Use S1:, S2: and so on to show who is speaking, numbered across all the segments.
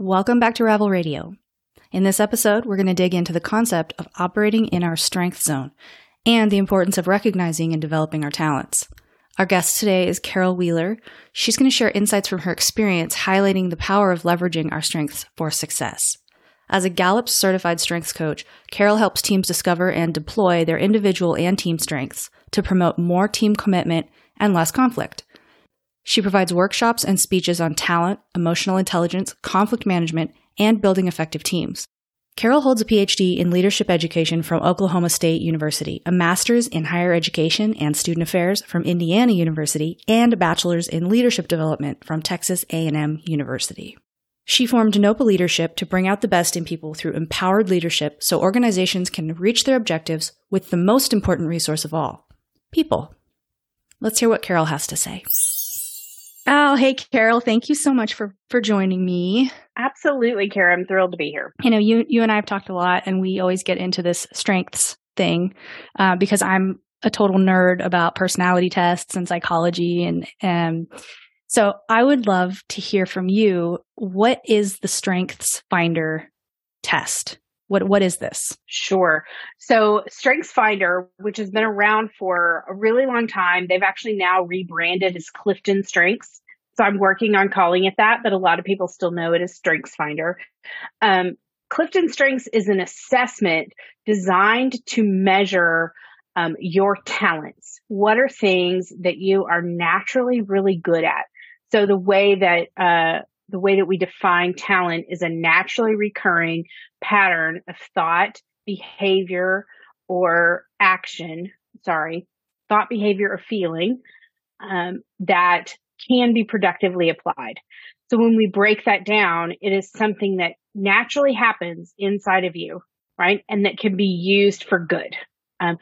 S1: Welcome back to Ravel Radio. In this episode, we're going to dig into the concept of operating in our strength zone and the importance of recognizing and developing our talents. Our guest today is Carol Wheeler. She's going to share insights from her experience highlighting the power of leveraging our strengths for success. As a Gallup certified strengths coach, Carol helps teams discover and deploy their individual and team strengths to promote more team commitment and less conflict. She provides workshops and speeches on talent, emotional intelligence, conflict management, and building effective teams. Carol holds a PhD in leadership education from Oklahoma State University, a master's in higher education and student affairs from Indiana University, and a bachelor's in leadership development from Texas A&M University. She formed Nopa Leadership to bring out the best in people through empowered leadership so organizations can reach their objectives with the most important resource of all, people. Let's hear what Carol has to say. Oh, hey, Carol. Thank you so much for, for joining me.
S2: Absolutely, Carol. I'm thrilled to be here.
S1: You know, you, you and I have talked a lot, and we always get into this strengths thing uh, because I'm a total nerd about personality tests and psychology. And, and so I would love to hear from you. What is the strengths finder test? What what is this?
S2: Sure. So Strengths Finder, which has been around for a really long time, they've actually now rebranded as Clifton Strengths. So I'm working on calling it that, but a lot of people still know it as Strengths Finder. Um, Clifton Strengths is an assessment designed to measure um, your talents. What are things that you are naturally really good at? So the way that uh, the way that we define talent is a naturally recurring pattern of thought, behavior, or action. Sorry, thought, behavior, or feeling um, that can be productively applied. So when we break that down, it is something that naturally happens inside of you, right? And that can be used for good. Um,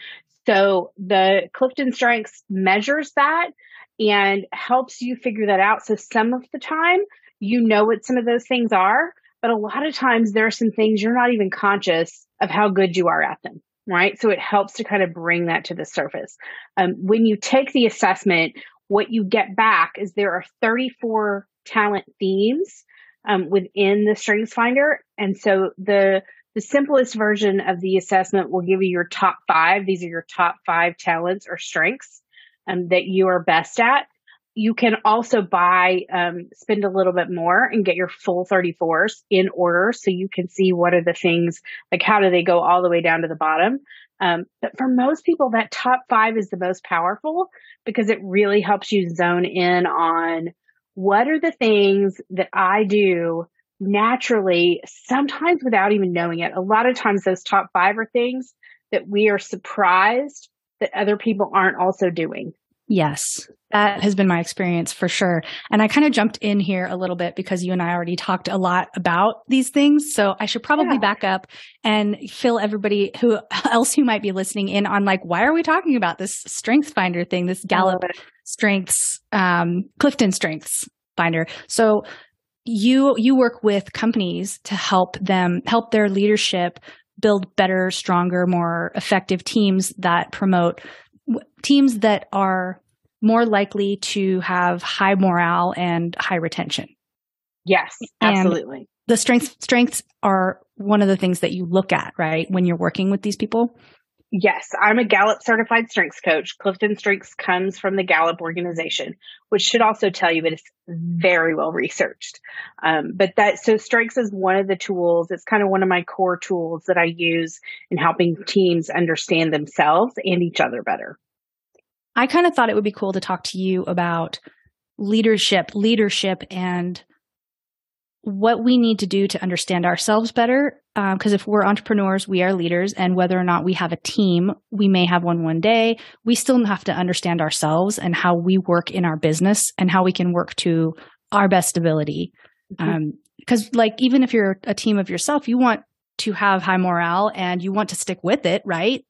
S2: so the Clifton Strengths measures that and helps you figure that out. So some of the time you know what some of those things are, but a lot of times there are some things you're not even conscious of how good you are at them. Right. So it helps to kind of bring that to the surface. Um, when you take the assessment, what you get back is there are 34 talent themes um, within the strengths finder. And so the, the simplest version of the assessment will give you your top five. These are your top five talents or strengths um, that you are best at you can also buy, um, spend a little bit more and get your full 34s in order so you can see what are the things, like how do they go all the way down to the bottom. Um, but for most people, that top five is the most powerful because it really helps you zone in on what are the things that I do naturally, sometimes without even knowing it. A lot of times those top five are things that we are surprised that other people aren't also doing.
S1: Yes, that has been my experience for sure. And I kind of jumped in here a little bit because you and I already talked a lot about these things. So I should probably yeah. back up and fill everybody who else who might be listening in on like, why are we talking about this strength finder thing, this Gallup strengths, um, Clifton strengths finder. So you, you work with companies to help them help their leadership build better, stronger, more effective teams that promote teams that are more likely to have high morale and high retention.
S2: Yes, absolutely. And
S1: the strengths strengths are one of the things that you look at, right, when you're working with these people.
S2: Yes, I'm a Gallup certified strengths coach. Clifton Strengths comes from the Gallup organization, which should also tell you that it's very well researched. Um, but that, so strengths is one of the tools. It's kind of one of my core tools that I use in helping teams understand themselves and each other better.
S1: I kind of thought it would be cool to talk to you about leadership, leadership and what we need to do to understand ourselves better. Because um, if we're entrepreneurs, we are leaders. And whether or not we have a team, we may have one one day. We still have to understand ourselves and how we work in our business and how we can work to our best ability. Because, mm-hmm. um, like, even if you're a team of yourself, you want to have high morale and you want to stick with it, right?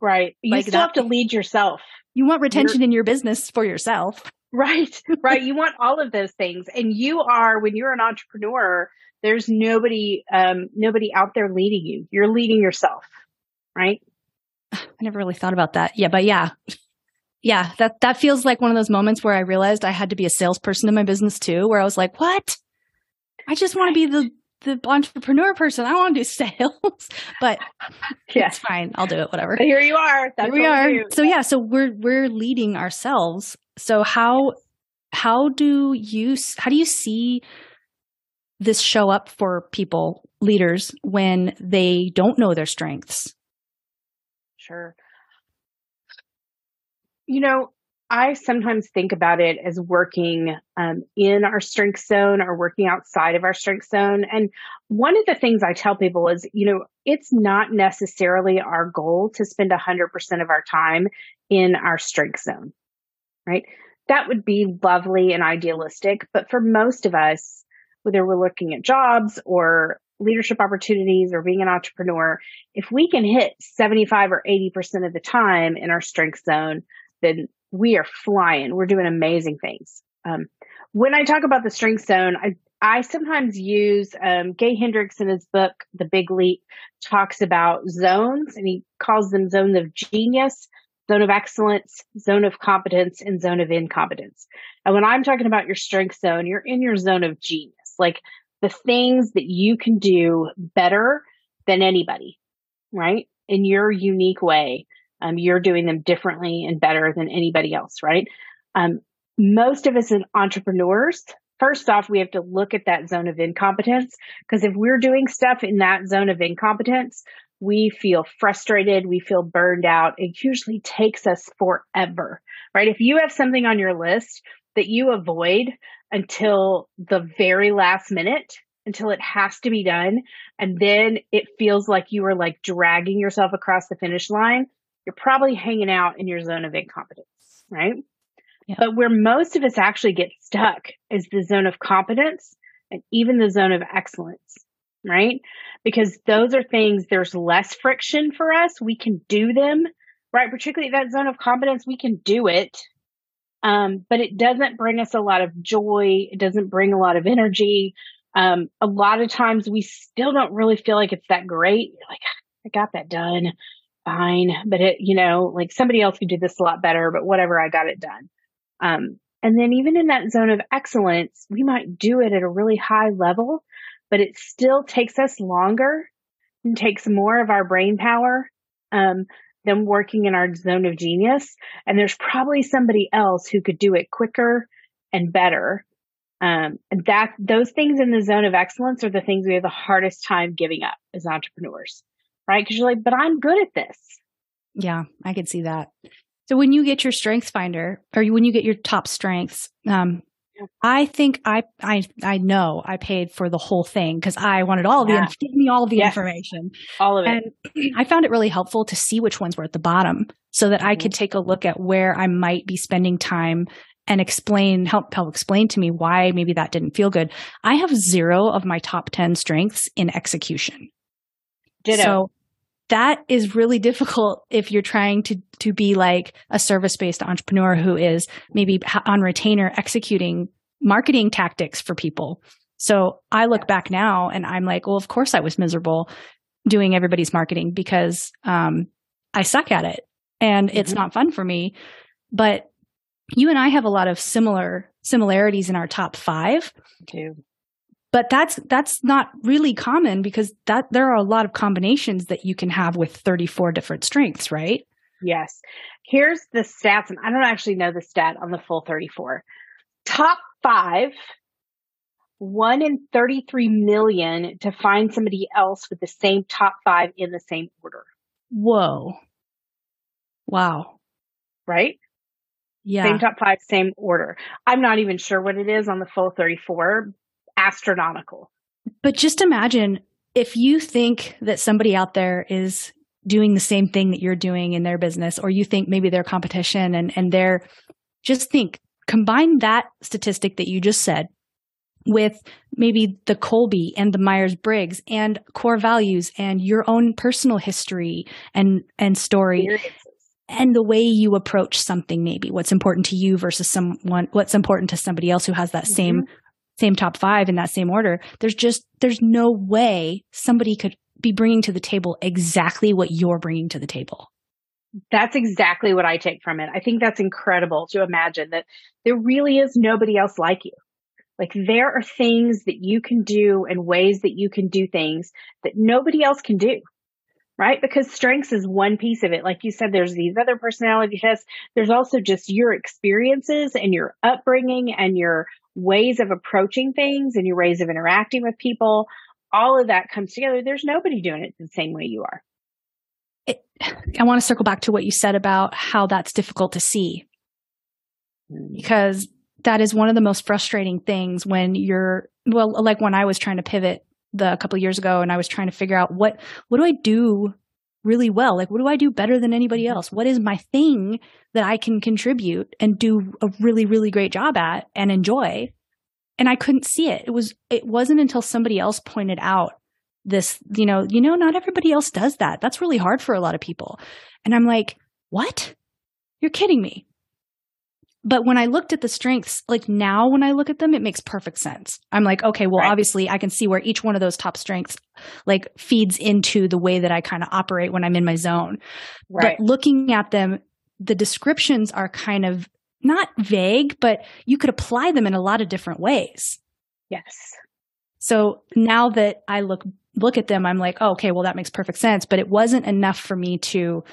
S2: Right. You like still that, have to lead yourself.
S1: You want retention you're, in your business for yourself.
S2: Right. Right. you want all of those things. And you are, when you're an entrepreneur, there's nobody, um, nobody out there leading you. You're leading yourself. Right.
S1: I never really thought about that. Yeah. But yeah. Yeah. That, that feels like one of those moments where I realized I had to be a salesperson in my business too, where I was like, what? I just want to be the the entrepreneur person. I want to do sales, but yeah. it's fine. I'll do it. Whatever.
S2: But here you are.
S1: That's here we are. So yeah, so we're we're leading ourselves. So how how do you how do you see this show up for people leaders when they don't know their strengths?
S2: Sure. You know, I sometimes think about it as working um, in our strength zone or working outside of our strength zone. And one of the things I tell people is, you know, it's not necessarily our goal to spend 100% of our time in our strength zone, right? That would be lovely and idealistic. But for most of us, whether we're looking at jobs or leadership opportunities or being an entrepreneur, if we can hit 75 or 80% of the time in our strength zone, then we are flying. We're doing amazing things. Um, when I talk about the strength zone, I, I sometimes use um, Gay Hendricks in his book, The Big Leap, talks about zones and he calls them zones of genius, zone of excellence, zone of competence, and zone of incompetence. And when I'm talking about your strength zone, you're in your zone of genius, like the things that you can do better than anybody, right? In your unique way. Um, you're doing them differently and better than anybody else, right? Um, most of us as entrepreneurs, first off, we have to look at that zone of incompetence because if we're doing stuff in that zone of incompetence, we feel frustrated, we feel burned out. It usually takes us forever, right? If you have something on your list that you avoid until the very last minute, until it has to be done, and then it feels like you are like dragging yourself across the finish line, you're probably hanging out in your zone of incompetence, right? Yeah. But where most of us actually get stuck is the zone of competence and even the zone of excellence, right? Because those are things there's less friction for us. We can do them, right? Particularly that zone of competence, we can do it. Um, but it doesn't bring us a lot of joy. It doesn't bring a lot of energy. Um, a lot of times we still don't really feel like it's that great. Like, I got that done fine, but it, you know, like somebody else could do this a lot better, but whatever, I got it done. Um, and then even in that zone of excellence, we might do it at a really high level, but it still takes us longer and takes more of our brain power, um, than working in our zone of genius. And there's probably somebody else who could do it quicker and better. Um, and that those things in the zone of excellence are the things we have the hardest time giving up as entrepreneurs right? Because you're like, but I'm good at this.
S1: Yeah, I could see that. So when you get your strengths finder or when you get your top strengths, um, I think I I I know I paid for the whole thing because I wanted all yeah. the give me all the yes. information,
S2: all of it.
S1: And I found it really helpful to see which ones were at the bottom, so that mm-hmm. I could take a look at where I might be spending time and explain help help explain to me why maybe that didn't feel good. I have zero of my top ten strengths in execution.
S2: Ditto. So
S1: that is really difficult if you're trying to to be like a service based entrepreneur who is maybe on retainer executing marketing tactics for people. So I look back now and I'm like, well, of course I was miserable doing everybody's marketing because um, I suck at it and mm-hmm. it's not fun for me. But you and I have a lot of similar similarities in our top five. But that's that's not really common because that there are a lot of combinations that you can have with 34 different strengths right?
S2: Yes. Here's the stats and i don't actually know the stat on the full 34 top five one in 33 million to find somebody else with the same top five in the same order.
S1: Whoa. Wow.
S2: Right?
S1: Yeah.
S2: Same top five, same order. I'm not even sure what it is on the full 34, astronomical.
S1: But just imagine if you think that somebody out there is doing the same thing that you're doing in their business, or you think maybe their competition and, and they're just think, combine that statistic that you just said with maybe the Kolbe and the Myers Briggs and core values and your own personal history and, and story. And the way you approach something, maybe what's important to you versus someone, what's important to somebody else who has that mm-hmm. same same top five in that same order, there's just, there's no way somebody could be bringing to the table exactly what you're bringing to the table.
S2: That's exactly what I take from it. I think that's incredible to imagine that there really is nobody else like you. Like there are things that you can do and ways that you can do things that nobody else can do. Right? Because strengths is one piece of it. Like you said, there's these other personality tests. There's also just your experiences and your upbringing and your ways of approaching things and your ways of interacting with people. All of that comes together. There's nobody doing it the same way you are.
S1: It, I want to circle back to what you said about how that's difficult to see mm. because that is one of the most frustrating things when you're well like when i was trying to pivot the a couple of years ago and i was trying to figure out what what do i do really well? Like what do i do better than anybody mm-hmm. else? What is my thing that i can contribute and do a really really great job at and enjoy? And i couldn't see it. It was it wasn't until somebody else pointed out this you know you know not everybody else does that. That's really hard for a lot of people. And i'm like what? You're kidding me but when I looked at the strengths, like now when I look at them, it makes perfect sense. I'm like, okay, well, right. obviously I can see where each one of those top strengths like feeds into the way that I kind of operate when I'm in my zone. Right. But looking at them, the descriptions are kind of not vague, but you could apply them in a lot of different ways.
S2: Yes.
S1: So now that I look look at them, I'm like, oh, okay, well that makes perfect sense. But it wasn't enough for me to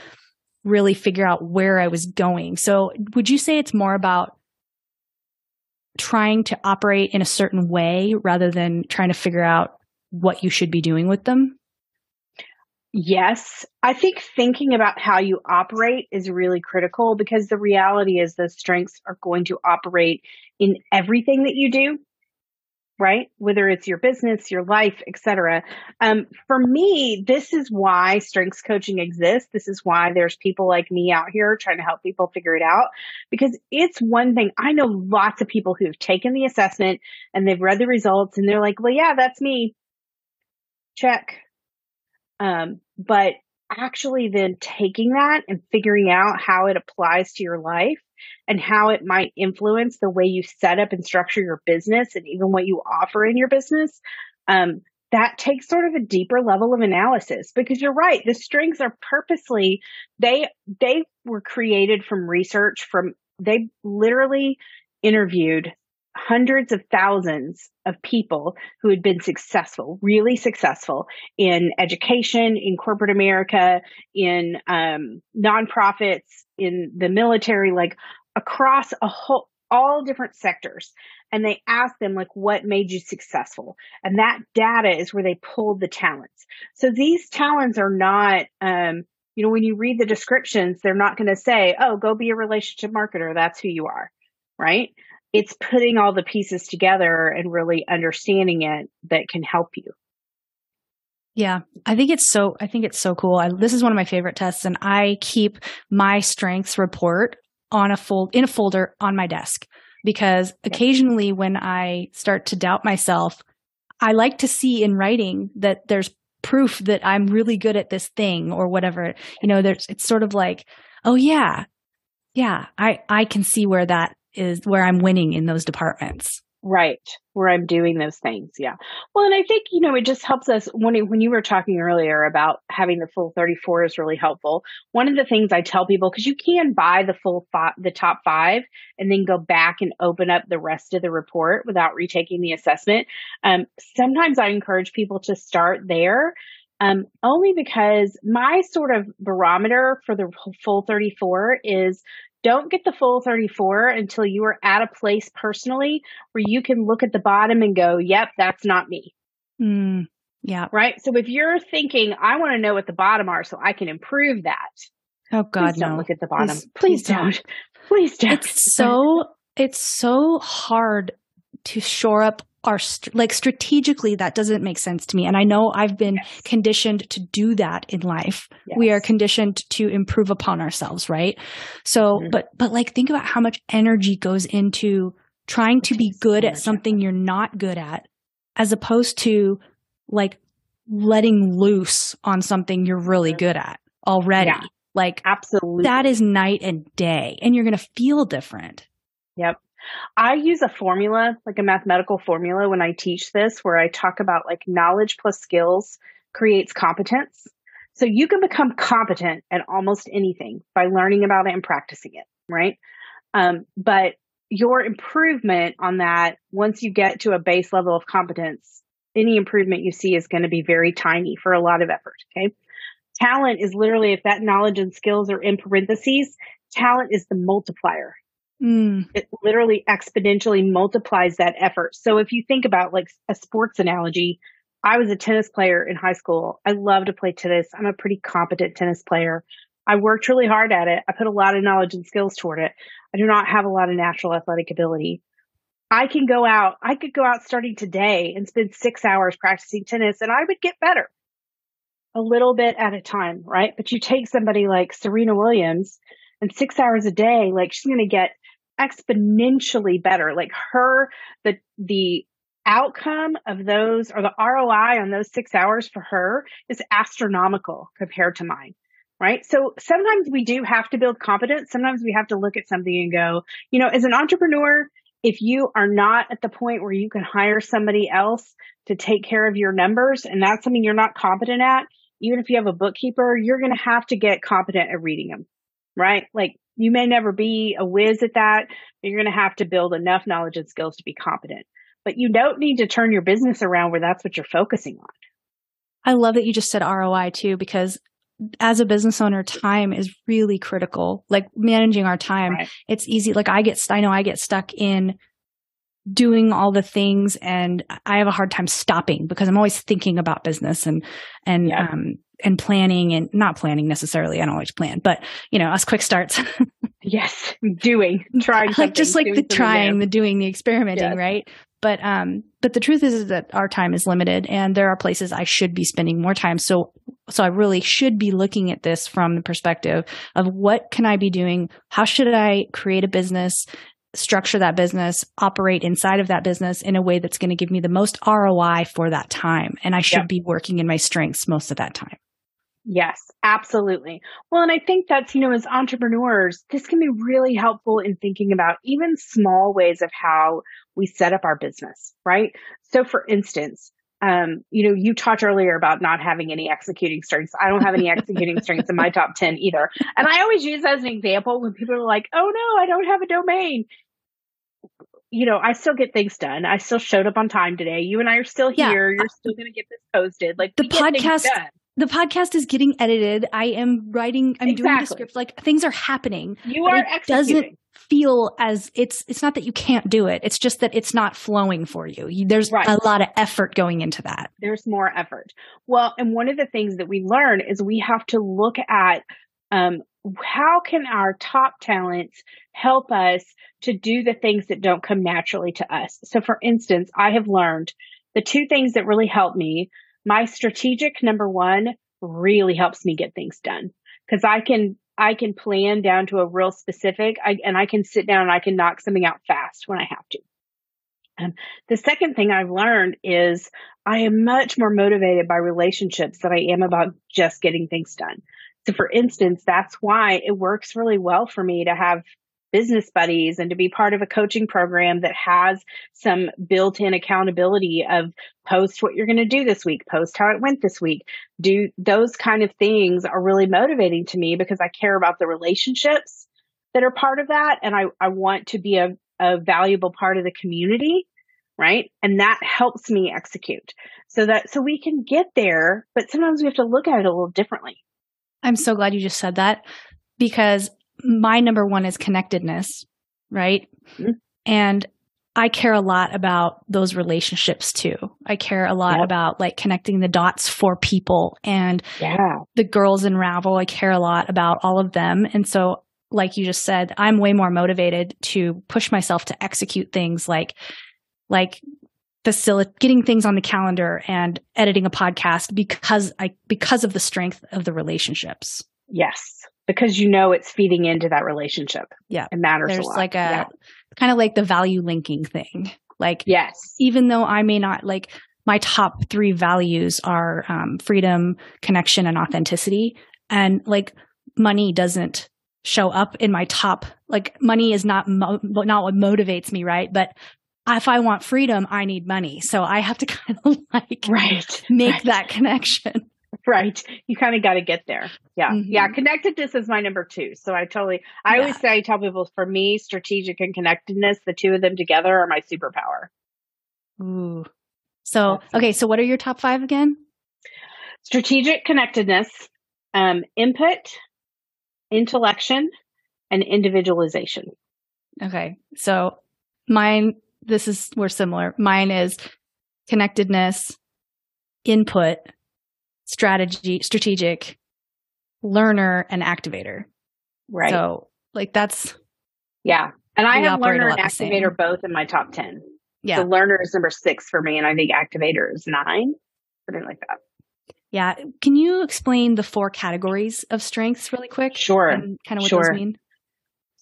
S1: really figure out where I was going. So, would you say it's more about trying to operate in a certain way rather than trying to figure out what you should be doing with them?
S2: Yes. I think thinking about how you operate is really critical because the reality is the strengths are going to operate in everything that you do right? Whether it's your business, your life, etc. Um, for me, this is why strengths coaching exists. This is why there's people like me out here trying to help people figure it out because it's one thing. I know lots of people who have taken the assessment and they've read the results and they're like, well, yeah, that's me. Check. Um, but actually then taking that and figuring out how it applies to your life and how it might influence the way you set up and structure your business and even what you offer in your business, um, that takes sort of a deeper level of analysis because you're right the strengths are purposely they they were created from research from they literally interviewed hundreds of thousands of people who had been successful, really successful in education, in corporate America, in um, nonprofits, in the military, like across a whole, all different sectors. And they asked them, like, what made you successful? And that data is where they pulled the talents. So these talents are not, um, you know, when you read the descriptions, they're not going to say, oh, go be a relationship marketer. That's who you are. Right it's putting all the pieces together and really understanding it that can help you.
S1: Yeah, I think it's so. I think it's so cool. I, this is one of my favorite tests, and I keep my strengths report on a fold in a folder on my desk because occasionally when I start to doubt myself, I like to see in writing that there's proof that I'm really good at this thing or whatever. You know, there's it's sort of like, oh yeah, yeah, I I can see where that is where I'm winning in those departments.
S2: Right, where I'm doing those things. Yeah. Well, and I think, you know, it just helps us when, when you were talking earlier about having the full 34 is really helpful. One of the things I tell people, because you can buy the full, five, the top five and then go back and open up the rest of the report without retaking the assessment. Um, sometimes I encourage people to start there um, only because my sort of barometer for the full 34 is don't get the full 34 until you are at a place personally where you can look at the bottom and go, yep, that's not me.
S1: Mm, yeah.
S2: Right. So if you're thinking, I want to know what the bottom are so I can improve that.
S1: Oh God,
S2: please don't
S1: no.
S2: look at the bottom. Please, please, please don't. don't. Please don't.
S1: It's so, it's so hard to shore up our like strategically that doesn't make sense to me. And i know i've been yes. conditioned to do that in life. Yes. we are conditioned to improve upon ourselves right? So mm-hmm. but but like think about how much energy goes into trying to be good at something you're not good at as opposed to like letting loose on something you're really good at already. Yeah. like
S2: absolutely.
S1: that is night and day and you're going to feel different.
S2: Yep I use a formula, like a mathematical formula when I teach this, where I talk about like knowledge plus skills creates competence. So you can become competent at almost anything by learning about it and practicing it, right? Um, but your improvement on that, once you get to a base level of competence, any improvement you see is going to be very tiny for a lot of effort. Okay. Talent is literally, if that knowledge and skills are in parentheses, talent is the multiplier. Mm. It literally exponentially multiplies that effort. So if you think about like a sports analogy, I was a tennis player in high school. I love to play tennis. I'm a pretty competent tennis player. I worked really hard at it. I put a lot of knowledge and skills toward it. I do not have a lot of natural athletic ability. I can go out, I could go out starting today and spend six hours practicing tennis and I would get better a little bit at a time, right? But you take somebody like Serena Williams and six hours a day, like she's going to get exponentially better. Like her, the, the outcome of those or the ROI on those six hours for her is astronomical compared to mine. Right. So sometimes we do have to build competence. Sometimes we have to look at something and go, you know, as an entrepreneur, if you are not at the point where you can hire somebody else to take care of your numbers and that's something you're not competent at, even if you have a bookkeeper, you're going to have to get competent at reading them, right? Like you may never be a whiz at that, you're going to have to build enough knowledge and skills to be competent. But you don't need to turn your business around where that's what you're focusing on.
S1: I love that you just said ROI too, because as a business owner, time is really critical. Like managing our time, right. it's easy. Like I get, I know I get stuck in doing all the things and I have a hard time stopping because I'm always thinking about business and, and, yeah. um, and planning and not planning necessarily. I don't always plan, but you know, us quick starts.
S2: yes. Doing, trying,
S1: like just like the trying, the doing, the experimenting, yes. right? But, um, but the truth is, is that our time is limited and there are places I should be spending more time. So, so I really should be looking at this from the perspective of what can I be doing? How should I create a business structure that business, operate inside of that business in a way that's going to give me the most ROI for that time. And I should yep. be working in my strengths most of that time.
S2: Yes, absolutely. Well, and I think that's, you know, as entrepreneurs, this can be really helpful in thinking about even small ways of how we set up our business, right? So for instance, um, you know, you talked earlier about not having any executing strengths. I don't have any executing strengths in my top 10 either. And I always use as an example when people are like, oh no, I don't have a domain you know, I still get things done. I still showed up on time today. You and I are still here. Yeah. You're still going to get this posted. Like
S1: the podcast, the podcast is getting edited. I am writing. I'm exactly. doing the script. Like things are happening.
S2: You are. It executing. doesn't
S1: feel as it's. It's not that you can't do it. It's just that it's not flowing for you. you there's right. a lot of effort going into that.
S2: There's more effort. Well, and one of the things that we learn is we have to look at um, how can our top talents help us to do the things that don't come naturally to us? So, for instance, I have learned the two things that really help me. My strategic number one really helps me get things done because I can I can plan down to a real specific, I, and I can sit down and I can knock something out fast when I have to. Um, the second thing I've learned is I am much more motivated by relationships than I am about just getting things done. So for instance, that's why it works really well for me to have business buddies and to be part of a coaching program that has some built in accountability of post what you're going to do this week, post how it went this week. Do those kind of things are really motivating to me because I care about the relationships that are part of that. And I, I want to be a, a valuable part of the community. Right. And that helps me execute so that, so we can get there, but sometimes we have to look at it a little differently.
S1: I'm so glad you just said that because my number one is connectedness, right? Mm-hmm. And I care a lot about those relationships too. I care a lot yep. about like connecting the dots for people and
S2: yeah.
S1: the girls in Ravel. I care a lot about all of them. And so, like you just said, I'm way more motivated to push myself to execute things like, like facilitate getting things on the calendar and editing a podcast because I because of the strength of the relationships.
S2: Yes, because you know it's feeding into that relationship.
S1: Yeah,
S2: it matters.
S1: There's
S2: a
S1: like a yeah. kind of like the value linking thing. Like
S2: yes,
S1: even though I may not like my top three values are um, freedom, connection, and authenticity, and like money doesn't show up in my top like money is not mo- not what motivates me right but if I want freedom, I need money. So I have to kind of like
S2: right,
S1: make
S2: right.
S1: that connection.
S2: right. You kind of got to get there. Yeah. Mm-hmm. Yeah. Connectedness is my number two. So I totally, I yeah. always say, I tell people for me, strategic and connectedness, the two of them together are my superpower.
S1: Ooh. So, okay. So what are your top five again?
S2: Strategic connectedness, um, input, intellection, and individualization.
S1: Okay. So mine, this is, we're similar. Mine is connectedness, input, strategy, strategic, learner, and activator.
S2: Right.
S1: So, like, that's.
S2: Yeah. And I have learner and activator both in my top 10. Yeah. So, learner is number six for me, and I think activator is nine, something like that.
S1: Yeah. Can you explain the four categories of strengths really quick?
S2: Sure.
S1: And kind of what
S2: sure.
S1: those mean?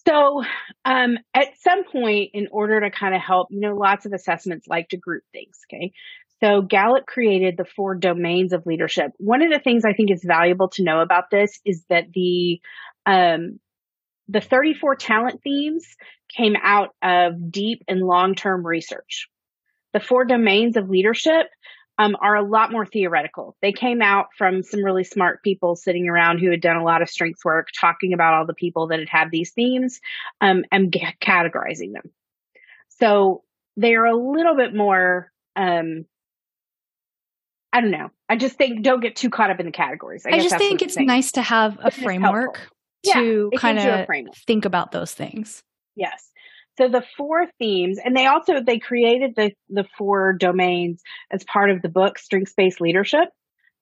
S2: So, um, at some point, in order to kind of help, you know, lots of assessments like to group things. Okay. So Gallup created the four domains of leadership. One of the things I think is valuable to know about this is that the um, the 34 talent themes came out of deep and long-term research. The four domains of leadership um, are a lot more theoretical. They came out from some really smart people sitting around who had done a lot of strengths work, talking about all the people that had had these themes um, and g- categorizing them. So they are a little bit more um, I don't know. I just think don't get too caught up in the categories.
S1: I, I just think it's nice to have a framework to
S2: yeah,
S1: kind of think about those things.
S2: Yes. So the four themes, and they also they created the the four domains as part of the book Strengths Based Leadership.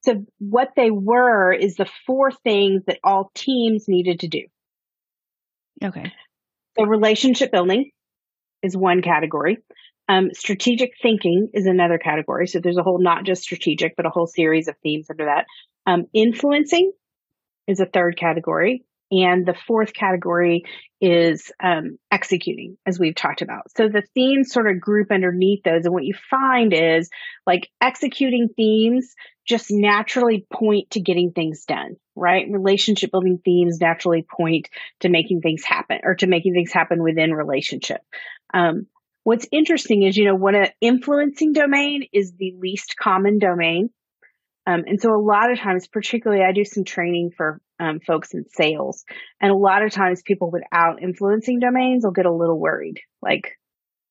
S2: So what they were is the four things that all teams needed to do.
S1: Okay.
S2: So relationship building is one category. Um, strategic thinking is another category. So there's a whole, not just strategic, but a whole series of themes under that. Um, influencing is a third category. And the fourth category is um, executing, as we've talked about. So the themes sort of group underneath those. And what you find is like executing themes just naturally point to getting things done, right? Relationship building themes naturally point to making things happen or to making things happen within relationship. Um, What's interesting is, you know, what an influencing domain is the least common domain. Um, and so a lot of times, particularly I do some training for um, folks in sales and a lot of times people without influencing domains will get a little worried, like,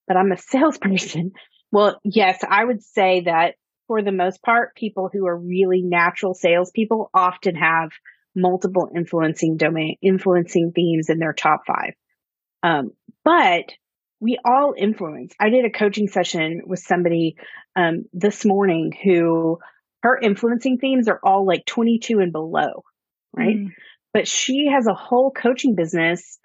S2: but I'm a salesperson. Well, yes, I would say that for the most part, people who are really natural salespeople often have multiple influencing domain, influencing themes in their top five. Um, but we all influence. I did a coaching session with somebody um, this morning who her influencing themes are all like 22 and below, right? Mm. But she has a whole coaching business,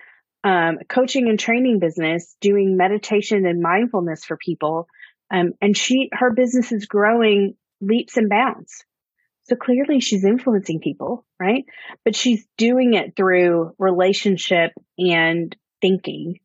S2: um, coaching and training business, doing meditation and mindfulness for people. Um, and she, her business is growing leaps and bounds. So clearly she's influencing people, right? But she's doing it through relationship and thinking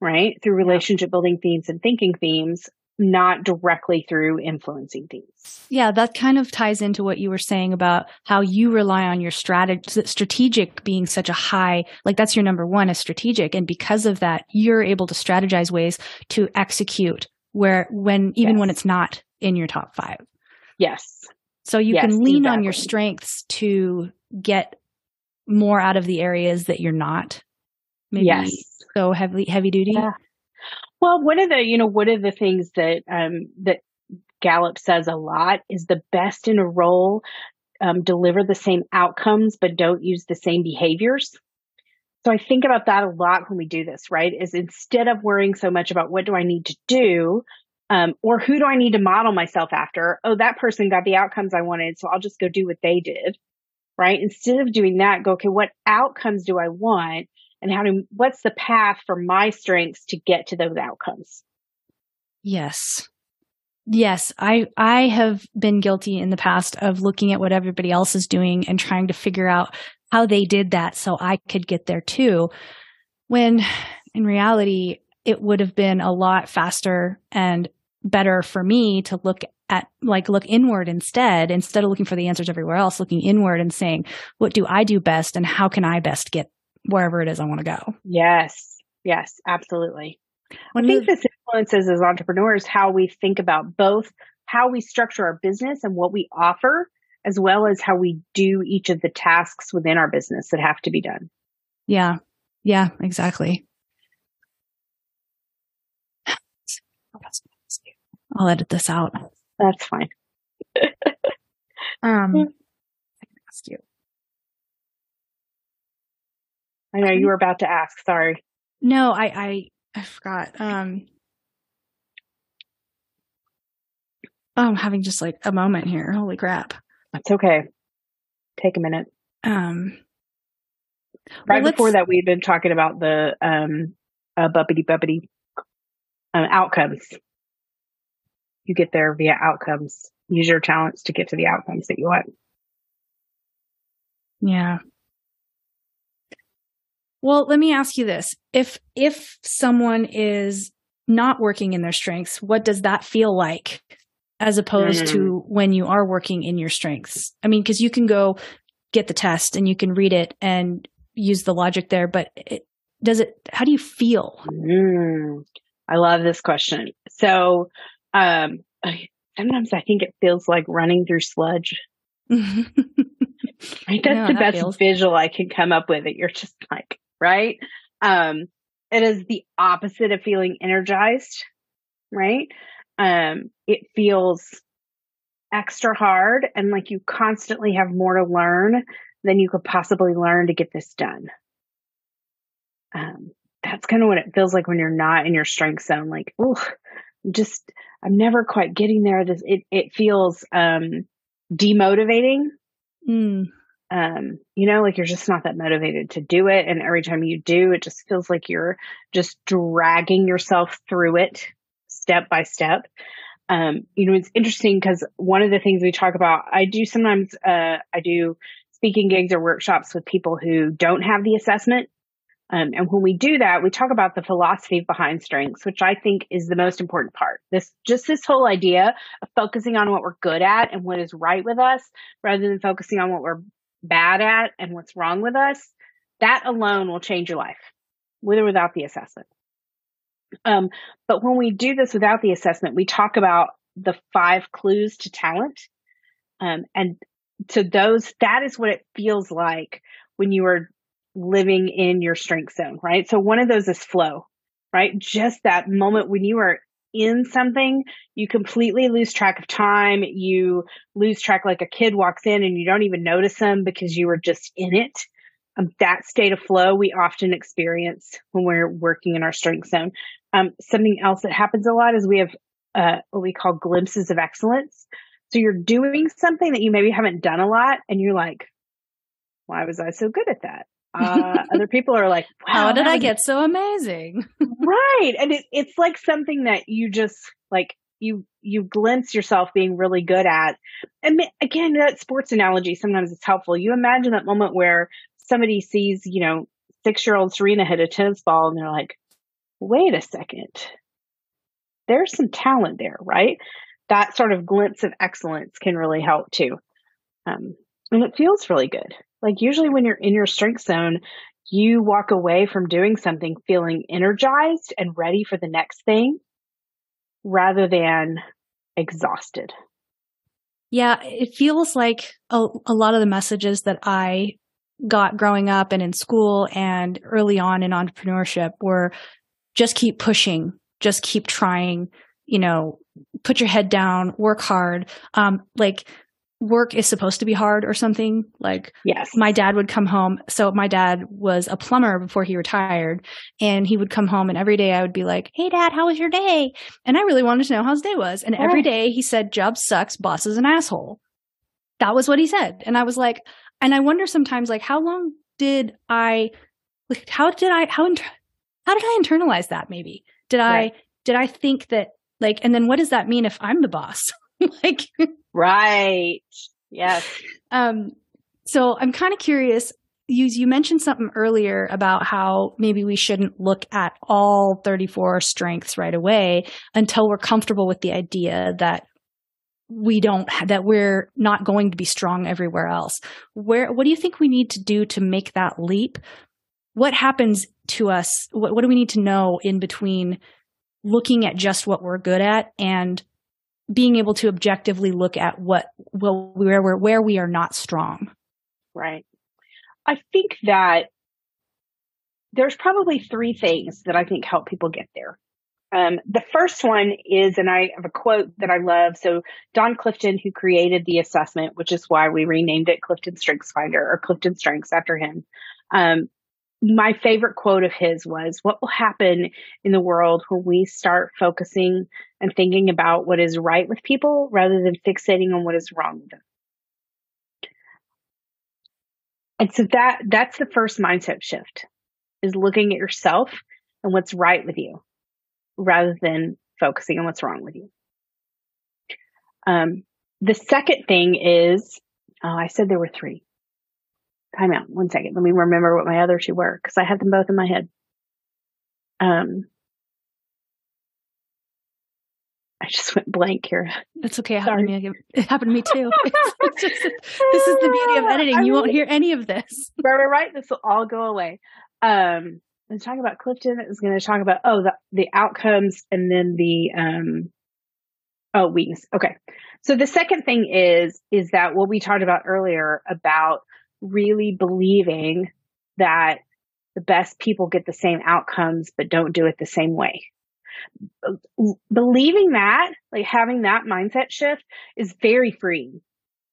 S2: right? Through relationship building themes and thinking themes, not directly through influencing themes.
S1: Yeah, that kind of ties into what you were saying about how you rely on your strategy, strategic being such a high, like that's your number one is strategic. And because of that, you're able to strategize ways to execute where, when, even yes. when it's not in your top five.
S2: Yes.
S1: So you yes, can lean exactly. on your strengths to get more out of the areas that you're not maybe yes. So heavy heavy duty? Yeah.
S2: Well, one of the you know one of the things that um, that Gallup says a lot is the best in a role um, deliver the same outcomes but don't use the same behaviors. So I think about that a lot when we do this, right? Is instead of worrying so much about what do I need to do, um, or who do I need to model myself after? Oh, that person got the outcomes I wanted, so I'll just go do what they did, right? Instead of doing that, go, okay, what outcomes do I want? And how to what's the path for my strengths to get to those outcomes?
S1: Yes. Yes i i have been guilty in the past of looking at what everybody else is doing and trying to figure out how they did that so i could get there too when in reality it would have been a lot faster and better for me to look at like look inward instead instead of looking for the answers everywhere else looking inward and saying what do i do best and how can i best get wherever it is I want to go.
S2: Yes. Yes, absolutely. When I think this influences as entrepreneurs how we think about both how we structure our business and what we offer, as well as how we do each of the tasks within our business that have to be done.
S1: Yeah. Yeah, exactly. I'll edit this out.
S2: That's fine.
S1: um, I can ask you.
S2: I know you were about to ask. Sorry.
S1: No, I I I forgot. Um, oh, I'm having just like a moment here. Holy crap!
S2: That's okay. Take a minute.
S1: Um,
S2: right
S1: well,
S2: before that, we've been talking about the um, uh, buppity buppity um, outcomes. You get there via outcomes. Use your talents to get to the outcomes that you want.
S1: Yeah. Well, let me ask you this. If if someone is not working in their strengths, what does that feel like as opposed mm. to when you are working in your strengths? I mean, cuz you can go get the test and you can read it and use the logic there, but it, does it how do you feel?
S2: Mm. I love this question. So, um sometimes I think it feels like running through sludge. right? That's the that best feels. visual I can come up with. It you're just like right? Um, it is the opposite of feeling energized, right? Um, it feels extra hard and like you constantly have more to learn than you could possibly learn to get this done. Um, that's kind of what it feels like when you're not in your strength zone. Like, oh, just I'm never quite getting there. It it feels um demotivating.
S1: Mm
S2: um, you know, like you're just not that motivated to do it. And every time you do, it just feels like you're just dragging yourself through it step by step. Um, you know, it's interesting because one of the things we talk about, I do sometimes, uh, I do speaking gigs or workshops with people who don't have the assessment. Um, and when we do that, we talk about the philosophy behind strengths, which I think is the most important part. This, just this whole idea of focusing on what we're good at and what is right with us rather than focusing on what we're bad at and what's wrong with us, that alone will change your life with or without the assessment. Um, but when we do this without the assessment, we talk about the five clues to talent. Um, and to those, that is what it feels like when you are living in your strength zone, right? So one of those is flow, right? Just that moment when you are in something, you completely lose track of time. You lose track like a kid walks in and you don't even notice them because you were just in it. Um, that state of flow we often experience when we're working in our strength zone. Um, something else that happens a lot is we have uh, what we call glimpses of excellence. So you're doing something that you maybe haven't done a lot and you're like, why was I so good at that? Uh, other people are like,
S1: wow, how did I get so amazing?
S2: right. And it, it's like something that you just like, you, you glimpse yourself being really good at. And again, that sports analogy sometimes it's helpful. You imagine that moment where somebody sees, you know, six year old Serena hit a tennis ball and they're like, wait a second. There's some talent there, right? That sort of glimpse of excellence can really help too. Um, and it feels really good. Like usually when you're in your strength zone, you walk away from doing something feeling energized and ready for the next thing rather than exhausted.
S1: Yeah, it feels like a, a lot of the messages that I got growing up and in school and early on in entrepreneurship were just keep pushing, just keep trying, you know, put your head down, work hard. Um, like work is supposed to be hard or something. Like,
S2: yes,
S1: my dad would come home. So my dad was a plumber before he retired, and he would come home, and every day I would be like, "Hey, Dad, how was your day?" And I really wanted to know how his day was. And every day he said, "Job sucks. Boss is an asshole." That was what he said, and I was like, and I wonder sometimes, like, how long did I, like, how did I, how, how did I internalize that? Maybe did right. I, did I think that, like, and then what does that mean if I'm the boss? like
S2: right. Yes.
S1: um so i'm kind of curious you you mentioned something earlier about how maybe we shouldn't look at all 34 strengths right away until we're comfortable with the idea that we don't that we're not going to be strong everywhere else. Where what do you think we need to do to make that leap? What happens to us? What, what do we need to know in between looking at just what we're good at and being able to objectively look at what well where we're where we are not strong.
S2: Right. I think that there's probably three things that I think help people get there. Um, the first one is, and I have a quote that I love. So Don Clifton, who created the assessment, which is why we renamed it Clifton Strengths Finder or Clifton Strengths after him. Um, my favorite quote of his was, what will happen in the world when we start focusing and thinking about what is right with people rather than fixating on what is wrong with them? And so that, that's the first mindset shift is looking at yourself and what's right with you rather than focusing on what's wrong with you. Um, the second thing is, oh, I said there were three. Time out. One second. Let me remember what my other two were because I had them both in my head. Um, I just went blank here.
S1: That's okay. It happened, to me. it happened to me too. It's, just, this is the beauty of editing. You won't hear any of this.
S2: Right, right, right. This will all go away. Um, I was talking about Clifton. It was going to talk about oh the the outcomes and then the um oh weakness. Okay, so the second thing is is that what we talked about earlier about really believing that the best people get the same outcomes but don't do it the same way. Believing that, like having that mindset shift is very freeing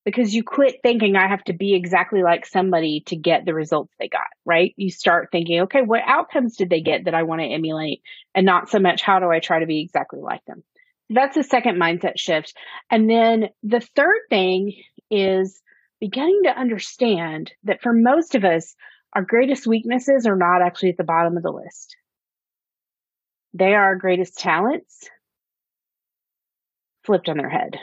S2: because you quit thinking I have to be exactly like somebody to get the results they got, right? You start thinking, okay, what outcomes did they get that I want to emulate and not so much how do I try to be exactly like them? That's the second mindset shift. And then the third thing is beginning to understand that for most of us, our greatest weaknesses are not actually at the bottom of the list. They are our greatest talents flipped on their head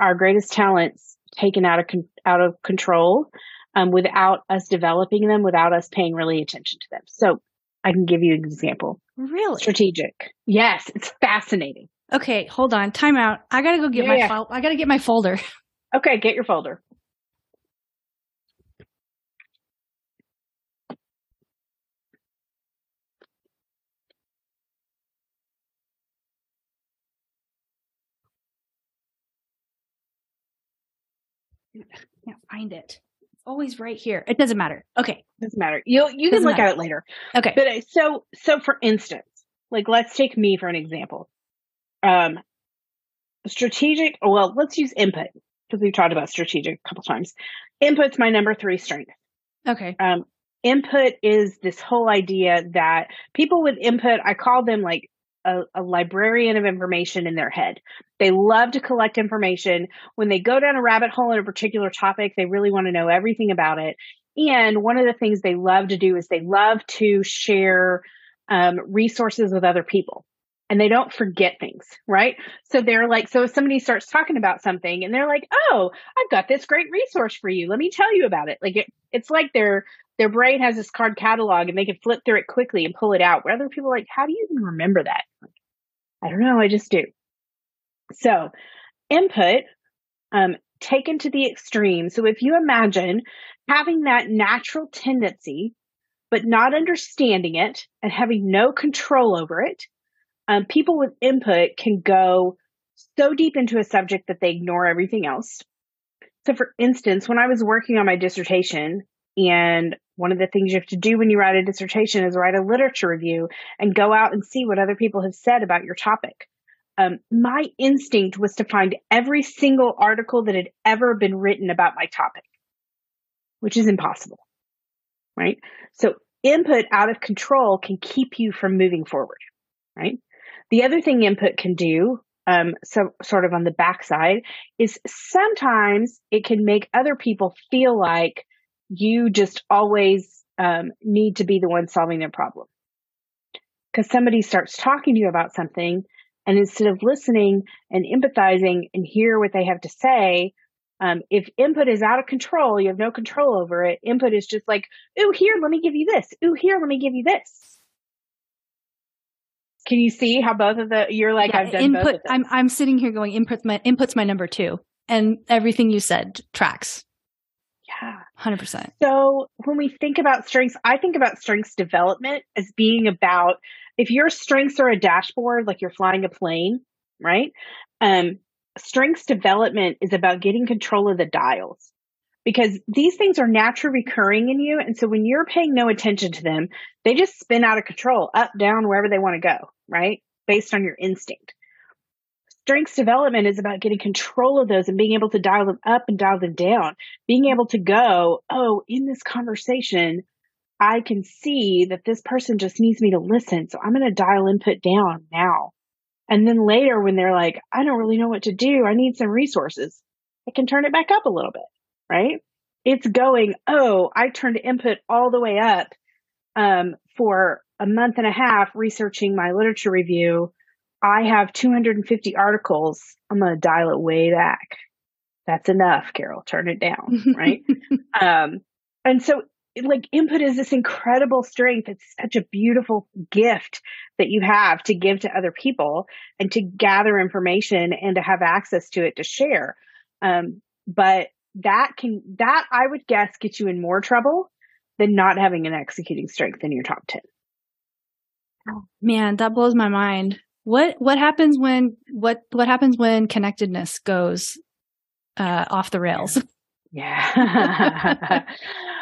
S2: our greatest talents taken out of con- out of control um, without us developing them, without us paying really attention to them. So I can give you an example.
S1: Really
S2: strategic. Yes, it's fascinating.
S1: Okay, hold on. Time out. I gotta go get yeah, my yeah. file. I gotta get my folder.
S2: Okay, get your folder.
S1: can't find it. It's always right here. It doesn't matter. Okay.
S2: It doesn't matter. You you can look matter. at it later.
S1: Okay.
S2: But uh, so so for instance, like let's take me for an example. Um strategic well, let's use input because we've talked about strategic a couple times. Input's my number 3 strength.
S1: Okay.
S2: Um input is this whole idea that people with input, I call them like a, a, librarian of information in their head. They love to collect information. When they go down a rabbit hole in a particular topic, they really want to know everything about it. And one of the things they love to do is they love to share um, resources with other people. And they don't forget things, right? So they're like, so if somebody starts talking about something and they're like, oh, I've got this great resource for you. Let me tell you about it. Like it, it's like they're their brain has this card catalog and they can flip through it quickly and pull it out. Where other people like, how do you even remember that? I don't know. I just do. So input, um, taken to the extreme. So if you imagine having that natural tendency, but not understanding it and having no control over it, um, people with input can go so deep into a subject that they ignore everything else. So for instance, when I was working on my dissertation and one of the things you have to do when you write a dissertation is write a literature review and go out and see what other people have said about your topic. Um, my instinct was to find every single article that had ever been written about my topic, which is impossible, right? So input out of control can keep you from moving forward, right? The other thing input can do, um, so sort of on the backside, is sometimes it can make other people feel like you just always um, need to be the one solving their problem. Because somebody starts talking to you about something, and instead of listening and empathizing and hear what they have to say, um, if input is out of control, you have no control over it. Input is just like, ooh, here, let me give you this. Ooh, here, let me give you this. Can you see how both of the you're like
S1: yeah,
S2: I've done
S1: input? I'm I'm sitting here going input my input's my number two, and everything you said tracks.
S2: Yeah.
S1: 100%.
S2: So when we think about strengths, I think about strengths development as being about if your strengths are a dashboard, like you're flying a plane, right? Um, strengths development is about getting control of the dials because these things are naturally recurring in you. And so when you're paying no attention to them, they just spin out of control, up, down, wherever they want to go, right? Based on your instinct. Strengths development is about getting control of those and being able to dial them up and dial them down. Being able to go, oh, in this conversation, I can see that this person just needs me to listen. So I'm going to dial input down now. And then later when they're like, I don't really know what to do. I need some resources. I can turn it back up a little bit right? It's going, oh, I turned input all the way up um, for a month and a half researching my literature review. I have 250 articles. I'm going to dial it way back. That's enough, Carol. Turn it down, right? um, and so, like, input is this incredible strength. It's such a beautiful gift that you have to give to other people and to gather information and to have access to it to share. Um, but that can that I would guess gets you in more trouble than not having an executing strength in your top 10.
S1: Man, that blows my mind. What what happens when what what happens when connectedness goes uh, off the rails?
S2: Yeah.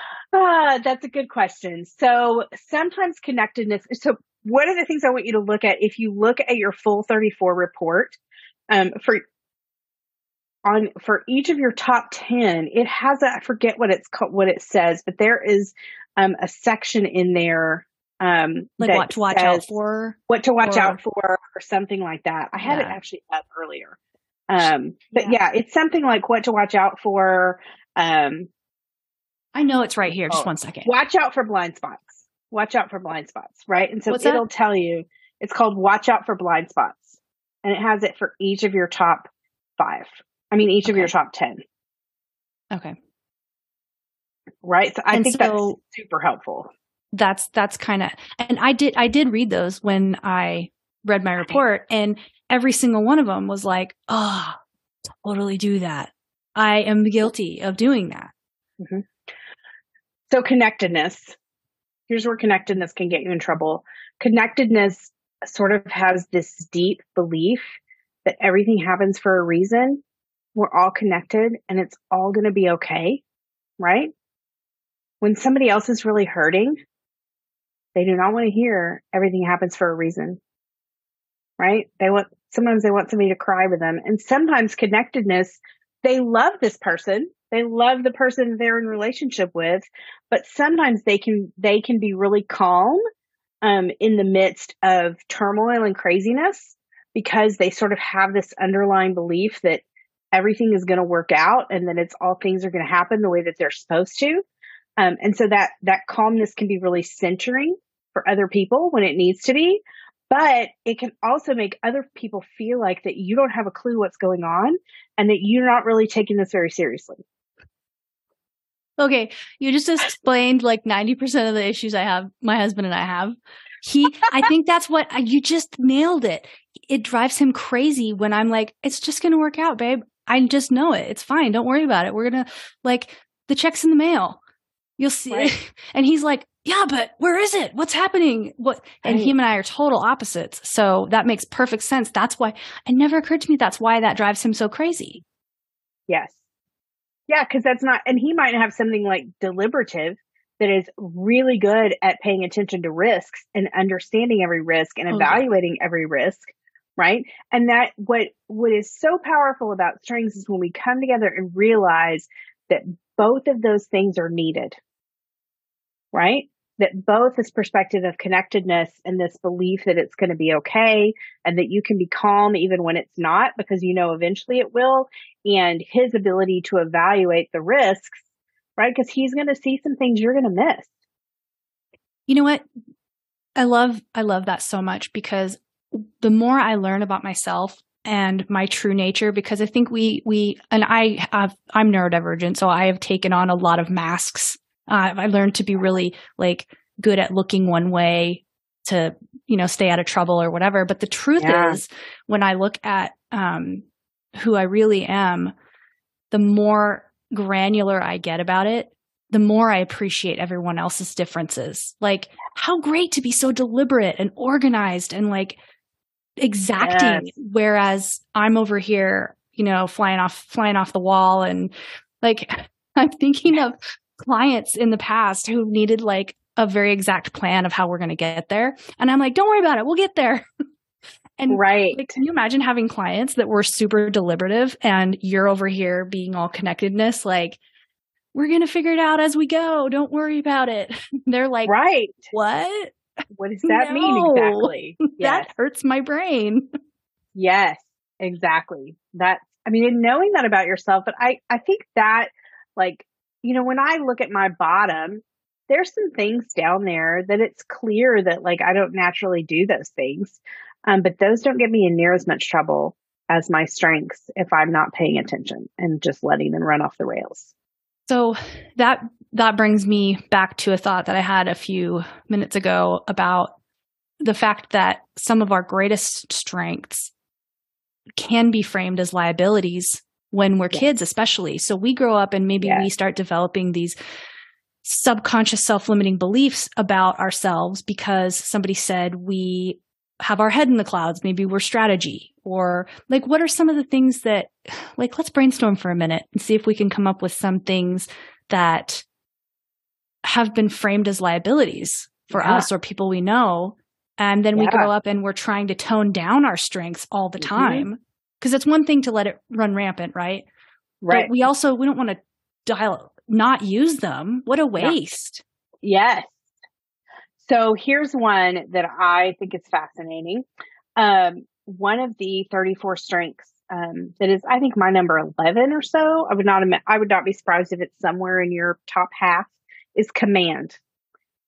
S2: ah, that's a good question. So sometimes connectedness. So one of the things I want you to look at, if you look at your full 34 report, um, for on for each of your top 10 it has a, i forget what it's called what it says but there is um, a section in there um,
S1: like what to watch out for
S2: what to watch or, out for or something like that i had yeah. it actually up earlier um, but yeah. yeah. it's something like what to watch out for um,
S1: i know it's right here just oh, one second
S2: watch out for blind spots watch out for blind spots right and so What's it'll that? tell you it's called watch out for blind spots and it has it for each of your top five I mean, each okay. of your top 10.
S1: Okay.
S2: Right. So I and think so that's super helpful.
S1: That's, that's kind of, and I did, I did read those when I read my report and every single one of them was like, oh, totally do that. I am guilty of doing that. Mm-hmm.
S2: So connectedness. Here's where connectedness can get you in trouble. Connectedness sort of has this deep belief that everything happens for a reason we're all connected and it's all going to be okay, right? When somebody else is really hurting, they do not want to hear everything happens for a reason, right? They want, sometimes they want somebody to cry with them. And sometimes connectedness, they love this person. They love the person they're in relationship with, but sometimes they can, they can be really calm, um, in the midst of turmoil and craziness because they sort of have this underlying belief that everything is going to work out and that it's all things are going to happen the way that they're supposed to. Um, and so that, that calmness can be really centering for other people when it needs to be, but it can also make other people feel like that you don't have a clue what's going on and that you're not really taking this very seriously.
S1: Okay, you just explained like 90% of the issues I have, my husband and I have. He, I think that's what you just nailed it. It drives him crazy when I'm like, it's just going to work out, babe. I just know it. It's fine. Don't worry about it. We're going to like the check's in the mail. You'll see. Right. And he's like, yeah, but where is it? What's happening? What? And right. him and I are total opposites. So that makes perfect sense. That's why it never occurred to me. That's why that drives him so crazy.
S2: Yes. Yeah. Cause that's not, and he might have something like deliberative that is really good at paying attention to risks and understanding every risk and oh, evaluating okay. every risk right? And that what what is so powerful about strengths is when we come together and realize that both of those things are needed. Right? That both this perspective of connectedness and this belief that it's going to be okay and that you can be calm even when it's not because you know eventually it will and his ability to evaluate the risks, right? Because he's going to see some things you're going to miss.
S1: You know what? I love I love that so much because the more I learn about myself and my true nature, because I think we, we, and I have, I'm neurodivergent, so I have taken on a lot of masks. Uh, I learned to be really like good at looking one way to, you know, stay out of trouble or whatever. But the truth yeah. is when I look at, um, who I really am, the more granular I get about it, the more I appreciate everyone else's differences. Like, how great to be so deliberate and organized and like exacting. Yes. Whereas I'm over here, you know, flying off, flying off the wall. And like, I'm thinking of clients in the past who needed like a very exact plan of how we're going to get there. And I'm like, don't worry about it. We'll get there. and
S2: right.
S1: Like, can you imagine having clients that were super deliberative and you're over here being all connectedness? Like, we're going to figure it out as we go. Don't worry about it. They're like,
S2: right.
S1: What?
S2: What does that no, mean exactly?
S1: Yes. That hurts my brain.
S2: yes, exactly. That, I mean, and knowing that about yourself, but I, I think that like, you know, when I look at my bottom, there's some things down there that it's clear that like I don't naturally do those things. Um, but those don't get me in near as much trouble as my strengths if I'm not paying attention and just letting them run off the rails.
S1: So that that brings me back to a thought that I had a few minutes ago about the fact that some of our greatest strengths can be framed as liabilities when we're yes. kids especially. So we grow up and maybe yes. we start developing these subconscious self-limiting beliefs about ourselves because somebody said we have our head in the clouds maybe we're strategy or like what are some of the things that like let's brainstorm for a minute and see if we can come up with some things that have been framed as liabilities for yeah. us or people we know and then yeah. we grow up and we're trying to tone down our strengths all the mm-hmm. time because mm-hmm. it's one thing to let it run rampant right
S2: right
S1: but we also we don't want to dial not use them. What a waste.
S2: Yeah. Yes. So here's one that I think is fascinating. Um, one of the 34 strengths um, that is, I think, my number 11 or so. I would not, I would not be surprised if it's somewhere in your top half. Is command,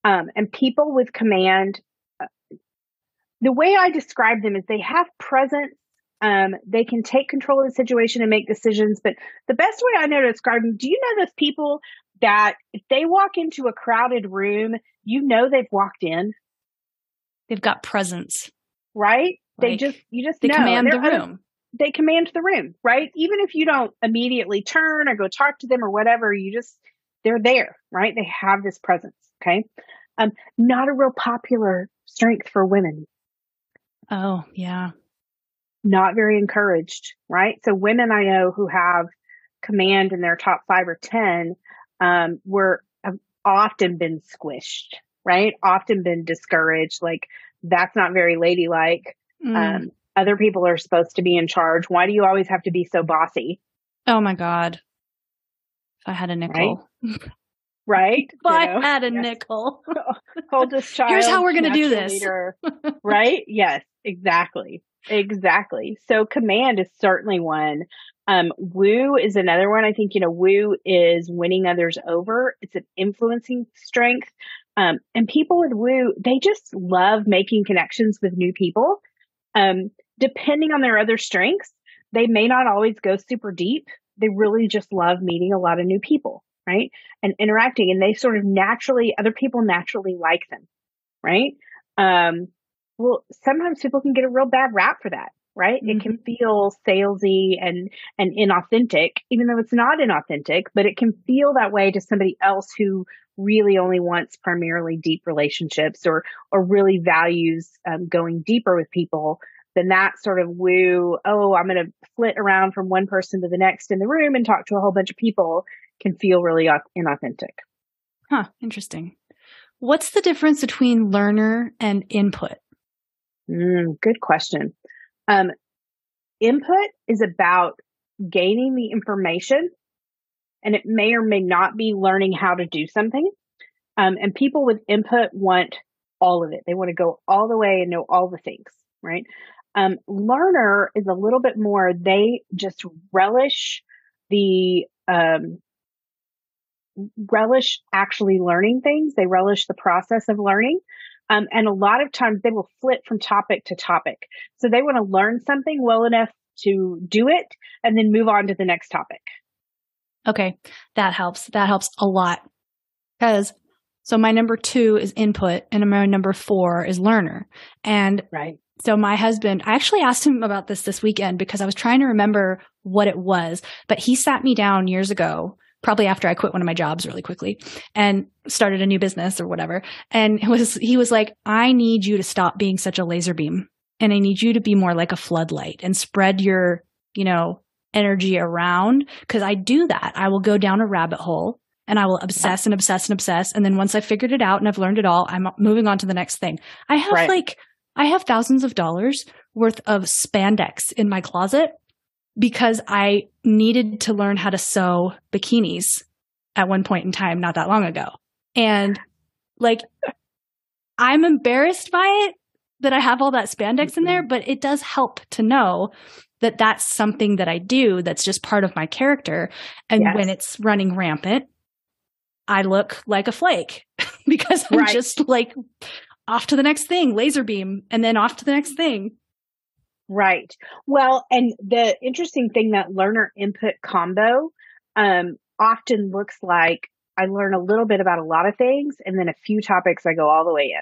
S2: um, and people with command. Uh, the way I describe them is they have presence um, they can take control of the situation and make decisions. But the best way I know to describe them, do you know those people that if they walk into a crowded room, you know they've walked in?
S1: They've got presence.
S2: Right? Like, they just, you just
S1: they
S2: know.
S1: command the room.
S2: They command the room, right? Even if you don't immediately turn or go talk to them or whatever, you just, they're there, right? They have this presence. Okay. Um, not a real popular strength for women.
S1: Oh, yeah
S2: not very encouraged, right? So women I know who have command in their top five or 10, um, were have often been squished, right? Often been discouraged. Like that's not very ladylike. Mm. Um, other people are supposed to be in charge. Why do you always have to be so bossy?
S1: Oh my God. I had a nickel.
S2: Right? right?
S1: if I know? had a yes. nickel.
S2: Oldest child.
S1: Here's how we're going to do this.
S2: Leader, right? Yes, exactly. Exactly. So command is certainly one. Um, woo is another one. I think, you know, woo is winning others over. It's an influencing strength. Um, and people with woo, they just love making connections with new people. Um, depending on their other strengths, they may not always go super deep. They really just love meeting a lot of new people, right? And interacting and they sort of naturally, other people naturally like them, right? Um, well, sometimes people can get a real bad rap for that, right? Mm-hmm. It can mm-hmm. feel salesy and, and inauthentic, even though it's not inauthentic, but it can feel that way to somebody else who really only wants primarily deep relationships or, or really values um, going deeper with people then that sort of woo, oh, I'm going to flit around from one person to the next in the room and talk to a whole bunch of people can feel really inauthentic.
S1: Huh, interesting. What's the difference between learner and input?
S2: Mm, good question. Um, input is about gaining the information, and it may or may not be learning how to do something. Um, and people with input want all of it. They want to go all the way and know all the things, right? Um, learner is a little bit more, they just relish the, um, relish actually learning things. They relish the process of learning. Um, and a lot of times they will flip from topic to topic. So they want to learn something well enough to do it and then move on to the next topic.
S1: Okay. That helps. That helps a lot. Because so my number two is input and my number four is learner. And
S2: right.
S1: So my husband, I actually asked him about this this weekend because I was trying to remember what it was, but he sat me down years ago probably after I quit one of my jobs really quickly and started a new business or whatever. And it was, he was like, I need you to stop being such a laser beam. and I need you to be more like a floodlight and spread your, you know, energy around because I do that. I will go down a rabbit hole and I will obsess and obsess and obsess. And then once I figured it out and I've learned it all, I'm moving on to the next thing. I have right. like, I have thousands of dollars worth of spandex in my closet because I needed to learn how to sew bikinis at one point in time, not that long ago. And like, I'm embarrassed by it that I have all that spandex in there, mm-hmm. but it does help to know that that's something that I do that's just part of my character. And yes. when it's running rampant, I look like a flake because I'm right. just like off to the next thing, laser beam, and then off to the next thing.
S2: Right. Well, and the interesting thing that learner input combo um, often looks like I learn a little bit about a lot of things, and then a few topics I go all the way in.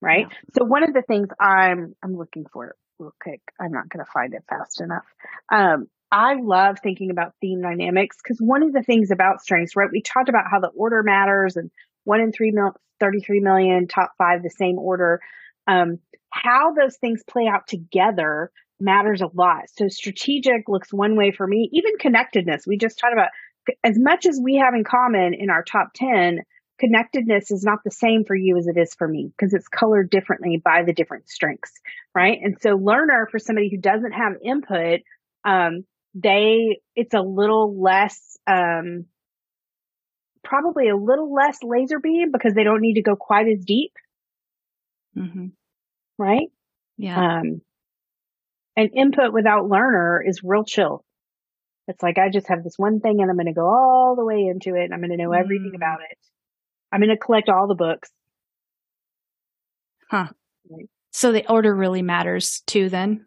S2: Right. Yeah. So one of the things I'm I'm looking for real quick, I'm not going to find it fast enough. Um, I love thinking about theme dynamics because one of the things about strengths, right? We talked about how the order matters and one in three mil, 33 million, top five, the same order. Um, how those things play out together matters a lot. So strategic looks one way for me, even connectedness. We just talked about as much as we have in common in our top 10, connectedness is not the same for you as it is for me because it's colored differently by the different strengths, right? And so learner for somebody who doesn't have input, um, they, it's a little less, um, probably a little less laser beam because they don't need to go quite as deep. Mm-hmm. Right?
S1: Yeah. Um,
S2: and input without learner is real chill. It's like I just have this one thing and I'm going to go all the way into it and I'm going to know everything mm. about it. I'm going to collect all the books.
S1: Huh. Right. So the order really matters too, then?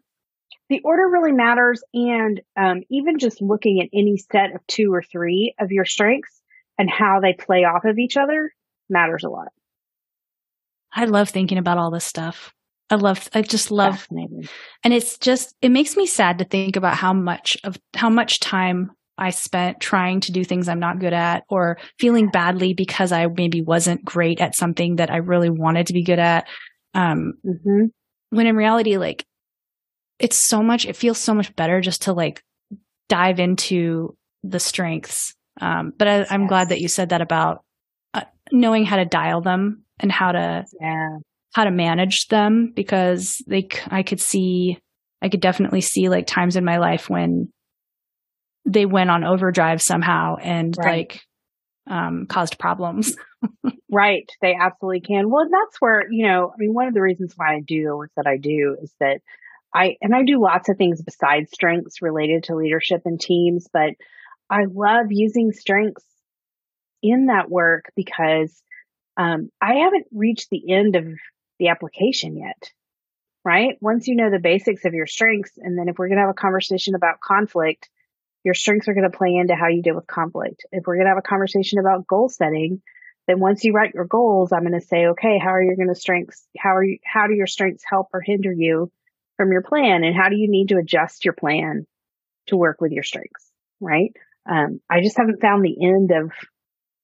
S2: The order really matters. And um, even just looking at any set of two or three of your strengths and how they play off of each other matters a lot.
S1: I love thinking about all this stuff. I love, I just love, and it's just, it makes me sad to think about how much of, how much time I spent trying to do things I'm not good at or feeling badly because I maybe wasn't great at something that I really wanted to be good at. Um, mm-hmm. when in reality, like it's so much, it feels so much better just to like dive into the strengths. Um, but I, am yes. glad that you said that about uh, knowing how to dial them and how to,
S2: yeah.
S1: how to manage them because they, I could see, I could definitely see like times in my life when they went on overdrive somehow and right. like um, caused problems.
S2: right. They absolutely can. Well, that's where, you know, I mean, one of the reasons why I do the work that I do is that I, and I do lots of things besides strengths related to leadership and teams, but I love using strengths in that work because um, I haven't reached the end of the application yet. Right. Once you know the basics of your strengths, and then if we're going to have a conversation about conflict, your strengths are going to play into how you deal with conflict. If we're going to have a conversation about goal setting, then once you write your goals, I'm going to say, okay, how are you going to strengths? How are you, how do your strengths help or hinder you from your plan? And how do you need to adjust your plan to work with your strengths? Right. Um, I just haven't found the end of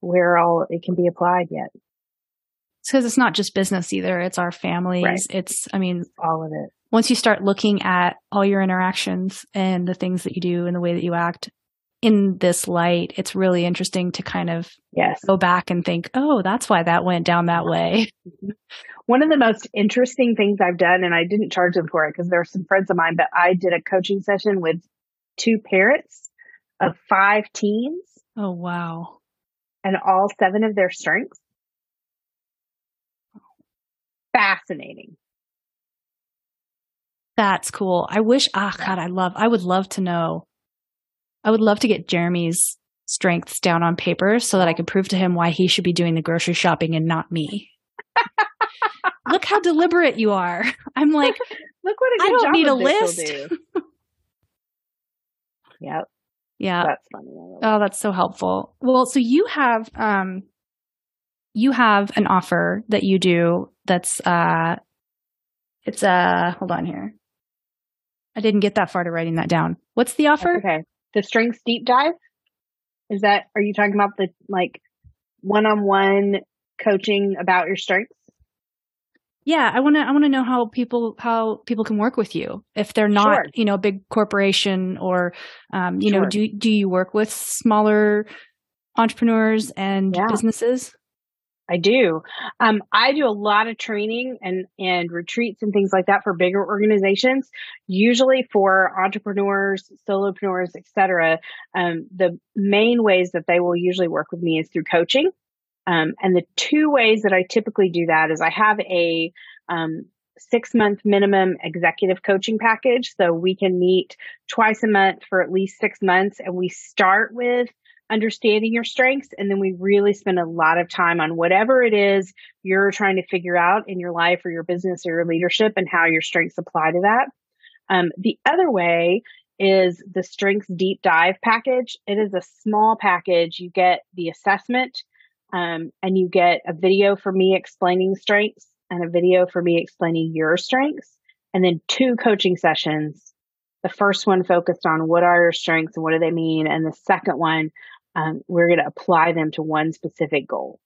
S2: where all it can be applied yet.
S1: Because it's not just business either. It's our families. Right. It's, I mean,
S2: all of it
S1: once you start looking at all your interactions and the things that you do and the way that you act in this light, it's really interesting to kind of
S2: yes.
S1: go back and think, oh, that's why that went down that way.
S2: One of the most interesting things I've done, and I didn't charge them for it because there are some friends of mine, but I did a coaching session with two parents of five teens.
S1: Oh, wow.
S2: And all seven of their strengths. Fascinating.
S1: That's cool. I wish, ah, oh God, I love, I would love to know. I would love to get Jeremy's strengths down on paper so that I could prove to him why he should be doing the grocery shopping and not me. Look how deliberate you are. I'm like,
S2: look what I don't need a list. Do. yep.
S1: Yeah.
S2: That's funny.
S1: Oh, that's so helpful. Well, so you have um you have an offer that you do that's uh it's uh hold on here. I didn't get that far to writing that down. What's the offer?
S2: okay. The strengths deep dive? Is that, are you talking about the like one on one coaching about your strengths?
S1: Yeah, I want to I want to know how people how people can work with you if they're not, sure. you know, a big corporation or um, you sure. know, do do you work with smaller entrepreneurs and yeah. businesses?
S2: I do. Um, I do a lot of training and, and retreats and things like that for bigger organizations, usually for entrepreneurs, solopreneurs, etc. Um, the main ways that they will usually work with me is through coaching. Um, and the two ways that I typically do that is I have a um, six month minimum executive coaching package. So we can meet twice a month for at least six months. And we start with understanding your strengths. And then we really spend a lot of time on whatever it is you're trying to figure out in your life or your business or your leadership and how your strengths apply to that. Um, the other way is the strengths deep dive package. It is a small package. You get the assessment um, and you get a video for me explaining strengths and a video for me explaining your strengths and then two coaching sessions the first one focused on what are your strengths and what do they mean and the second one um, we're going to apply them to one specific goal.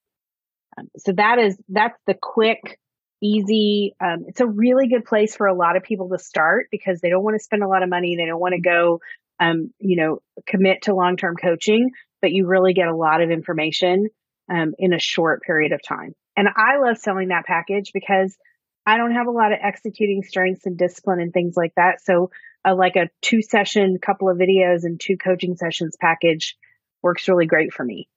S2: Um, so that is, that's the quick, easy. Um, it's a really good place for a lot of people to start because they don't want to spend a lot of money. They don't want to go, um, you know, commit to long-term coaching, but you really get a lot of information, um, in a short period of time. And I love selling that package because I don't have a lot of executing strengths and discipline and things like that. So, uh, like a two session, couple of videos and two coaching sessions package works really great for me.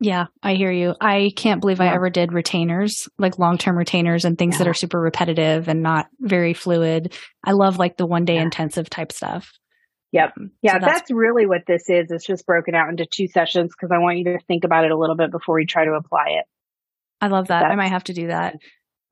S1: Yeah, I hear you. I can't believe yeah. I ever did retainers, like long term retainers and things yeah. that are super repetitive and not very fluid. I love like the one day yeah. intensive type stuff.
S2: Yep. Yeah, so that's, that's, really what this is. It's just broken out into two sessions because I want you to think about it a little bit before you try to apply it.
S1: I love that. That's, I might have to do that.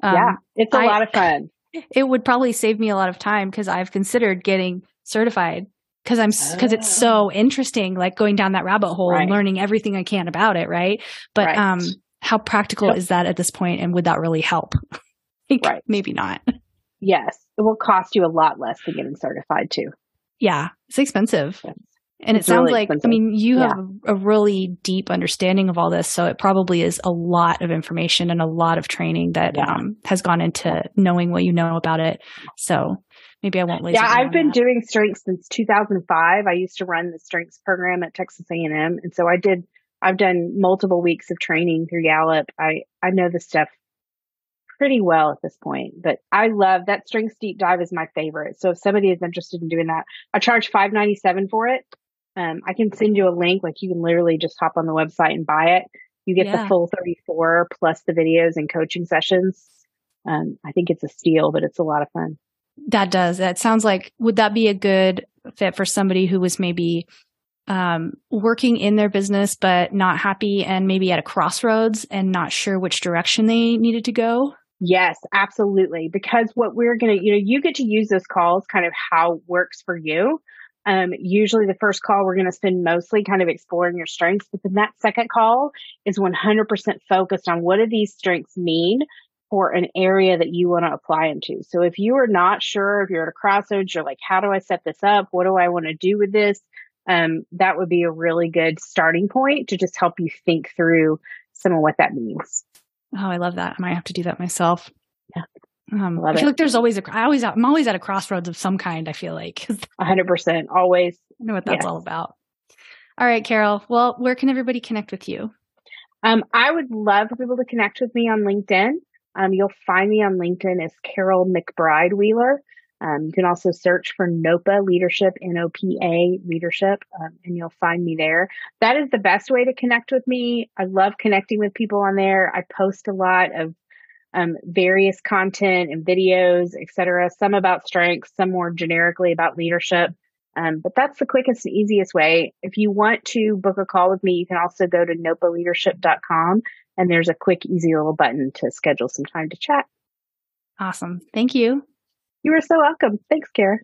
S2: Um, yeah, it's a I, lot of fun.
S1: It would probably save me a lot of time because I've considered getting certified because I'm because oh. it's so oh. interesting, like going down that rabbit hole right. and learning everything I can about it, right? But right. um, how practical yep. is that at this point, and would that really help? right, maybe not.
S2: Yes, it will cost you a lot less than getting certified too.
S1: Yeah, it's expensive. Yes. And it's it sounds really like, expensive. I mean, you yeah. have a really deep understanding of all this. So it probably is a lot of information and a lot of training that yeah. um, has gone into knowing what you know about it. So maybe I won't.
S2: Yeah, I've been that. doing strengths since 2005. I used to run the strengths program at Texas A&M, and so I did. I've done multiple weeks of training through Gallup. I I know the stuff pretty well at this point, but I love that strengths deep dive is my favorite. So if somebody is interested in doing that, I charge 597 for it. Um, I can send you a link. Like you can literally just hop on the website and buy it. You get yeah. the full 34 plus the videos and coaching sessions. Um, I think it's a steal, but it's a lot of fun.
S1: That does. That sounds like, would that be a good fit for somebody who was maybe um, working in their business, but not happy and maybe at a crossroads and not sure which direction they needed to go?
S2: Yes, absolutely. Because what we're going to, you know, you get to use those calls kind of how works for you. Um, usually the first call we're going to spend mostly kind of exploring your strengths, but then that second call is 100% focused on what do these strengths mean for an area that you want to apply into. So if you are not sure, if you're at a crossroads, you're like, how do I set this up? What do I want to do with this? Um, that would be a really good starting point to just help you think through some of what that means.
S1: Oh, I love that. I might have to do that myself. Yeah. Um, I feel it. like there's always a, I always, I'm always at a crossroads of some kind. I feel like.
S2: hundred percent. Always.
S1: I know what that's yes. all about. All right, Carol. Well, where can everybody connect with you?
S2: Um, I would love for people to connect with me on LinkedIn. Um, you'll find me on LinkedIn as Carol McBride Wheeler. Um, you can also search for NOPA Leadership, N O P A Leadership, um, and you'll find me there. That is the best way to connect with me. I love connecting with people on there. I post a lot of um, various content and videos, etc. Some about strengths, some more generically about leadership. Um, but that's the quickest and easiest way. If you want to book a call with me, you can also go to nopaleadership.com and there's a quick, easy little button to schedule some time to chat.
S1: Awesome. Thank you.
S2: You are so welcome. Thanks, Kara.